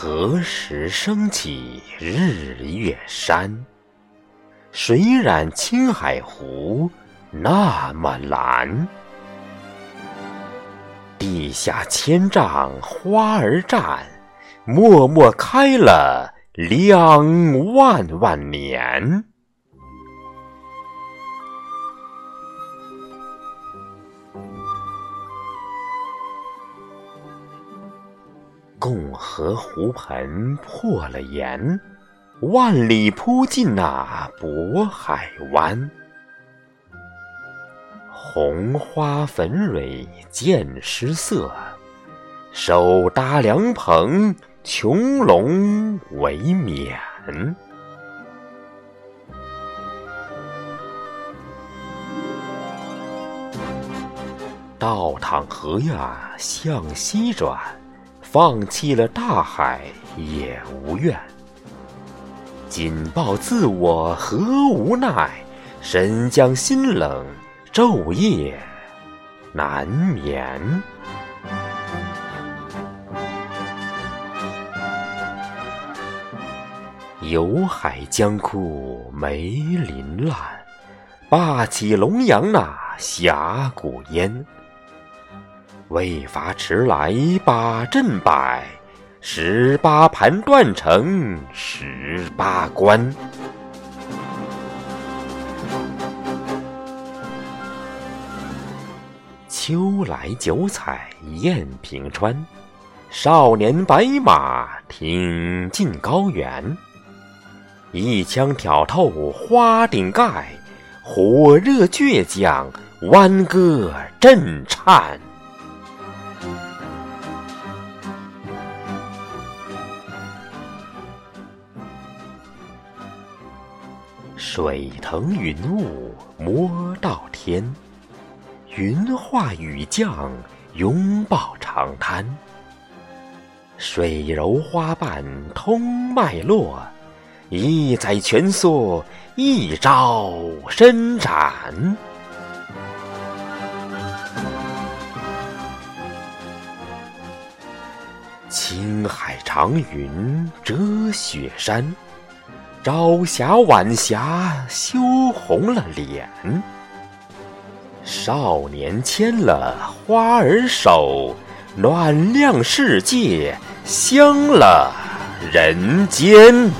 何时升起日月山？水染青海湖那么蓝？地下千丈花儿绽，默默开了两万万年。共和湖盆破了岩，万里铺尽那渤海湾。红花粉蕊渐失色，手搭凉棚，穹隆为冕。倒淌河呀，向西转。放弃了大海也无怨，紧抱自我何无奈？身将心冷，昼夜难眠。有海江枯梅林烂，霸起龙阳那峡谷烟。未发迟来把阵摆，十八盘断成十八关。秋来九彩雁平川，少年白马挺进高原。一枪挑透花顶盖，火热倔强弯歌震颤。水腾云雾摸到天，云化雨降拥抱长滩。水柔花瓣通脉络，一载蜷缩一朝伸展。青海长云遮雪山。朝霞晚霞羞红了脸，少年牵了花儿手，暖亮世界，香了人间。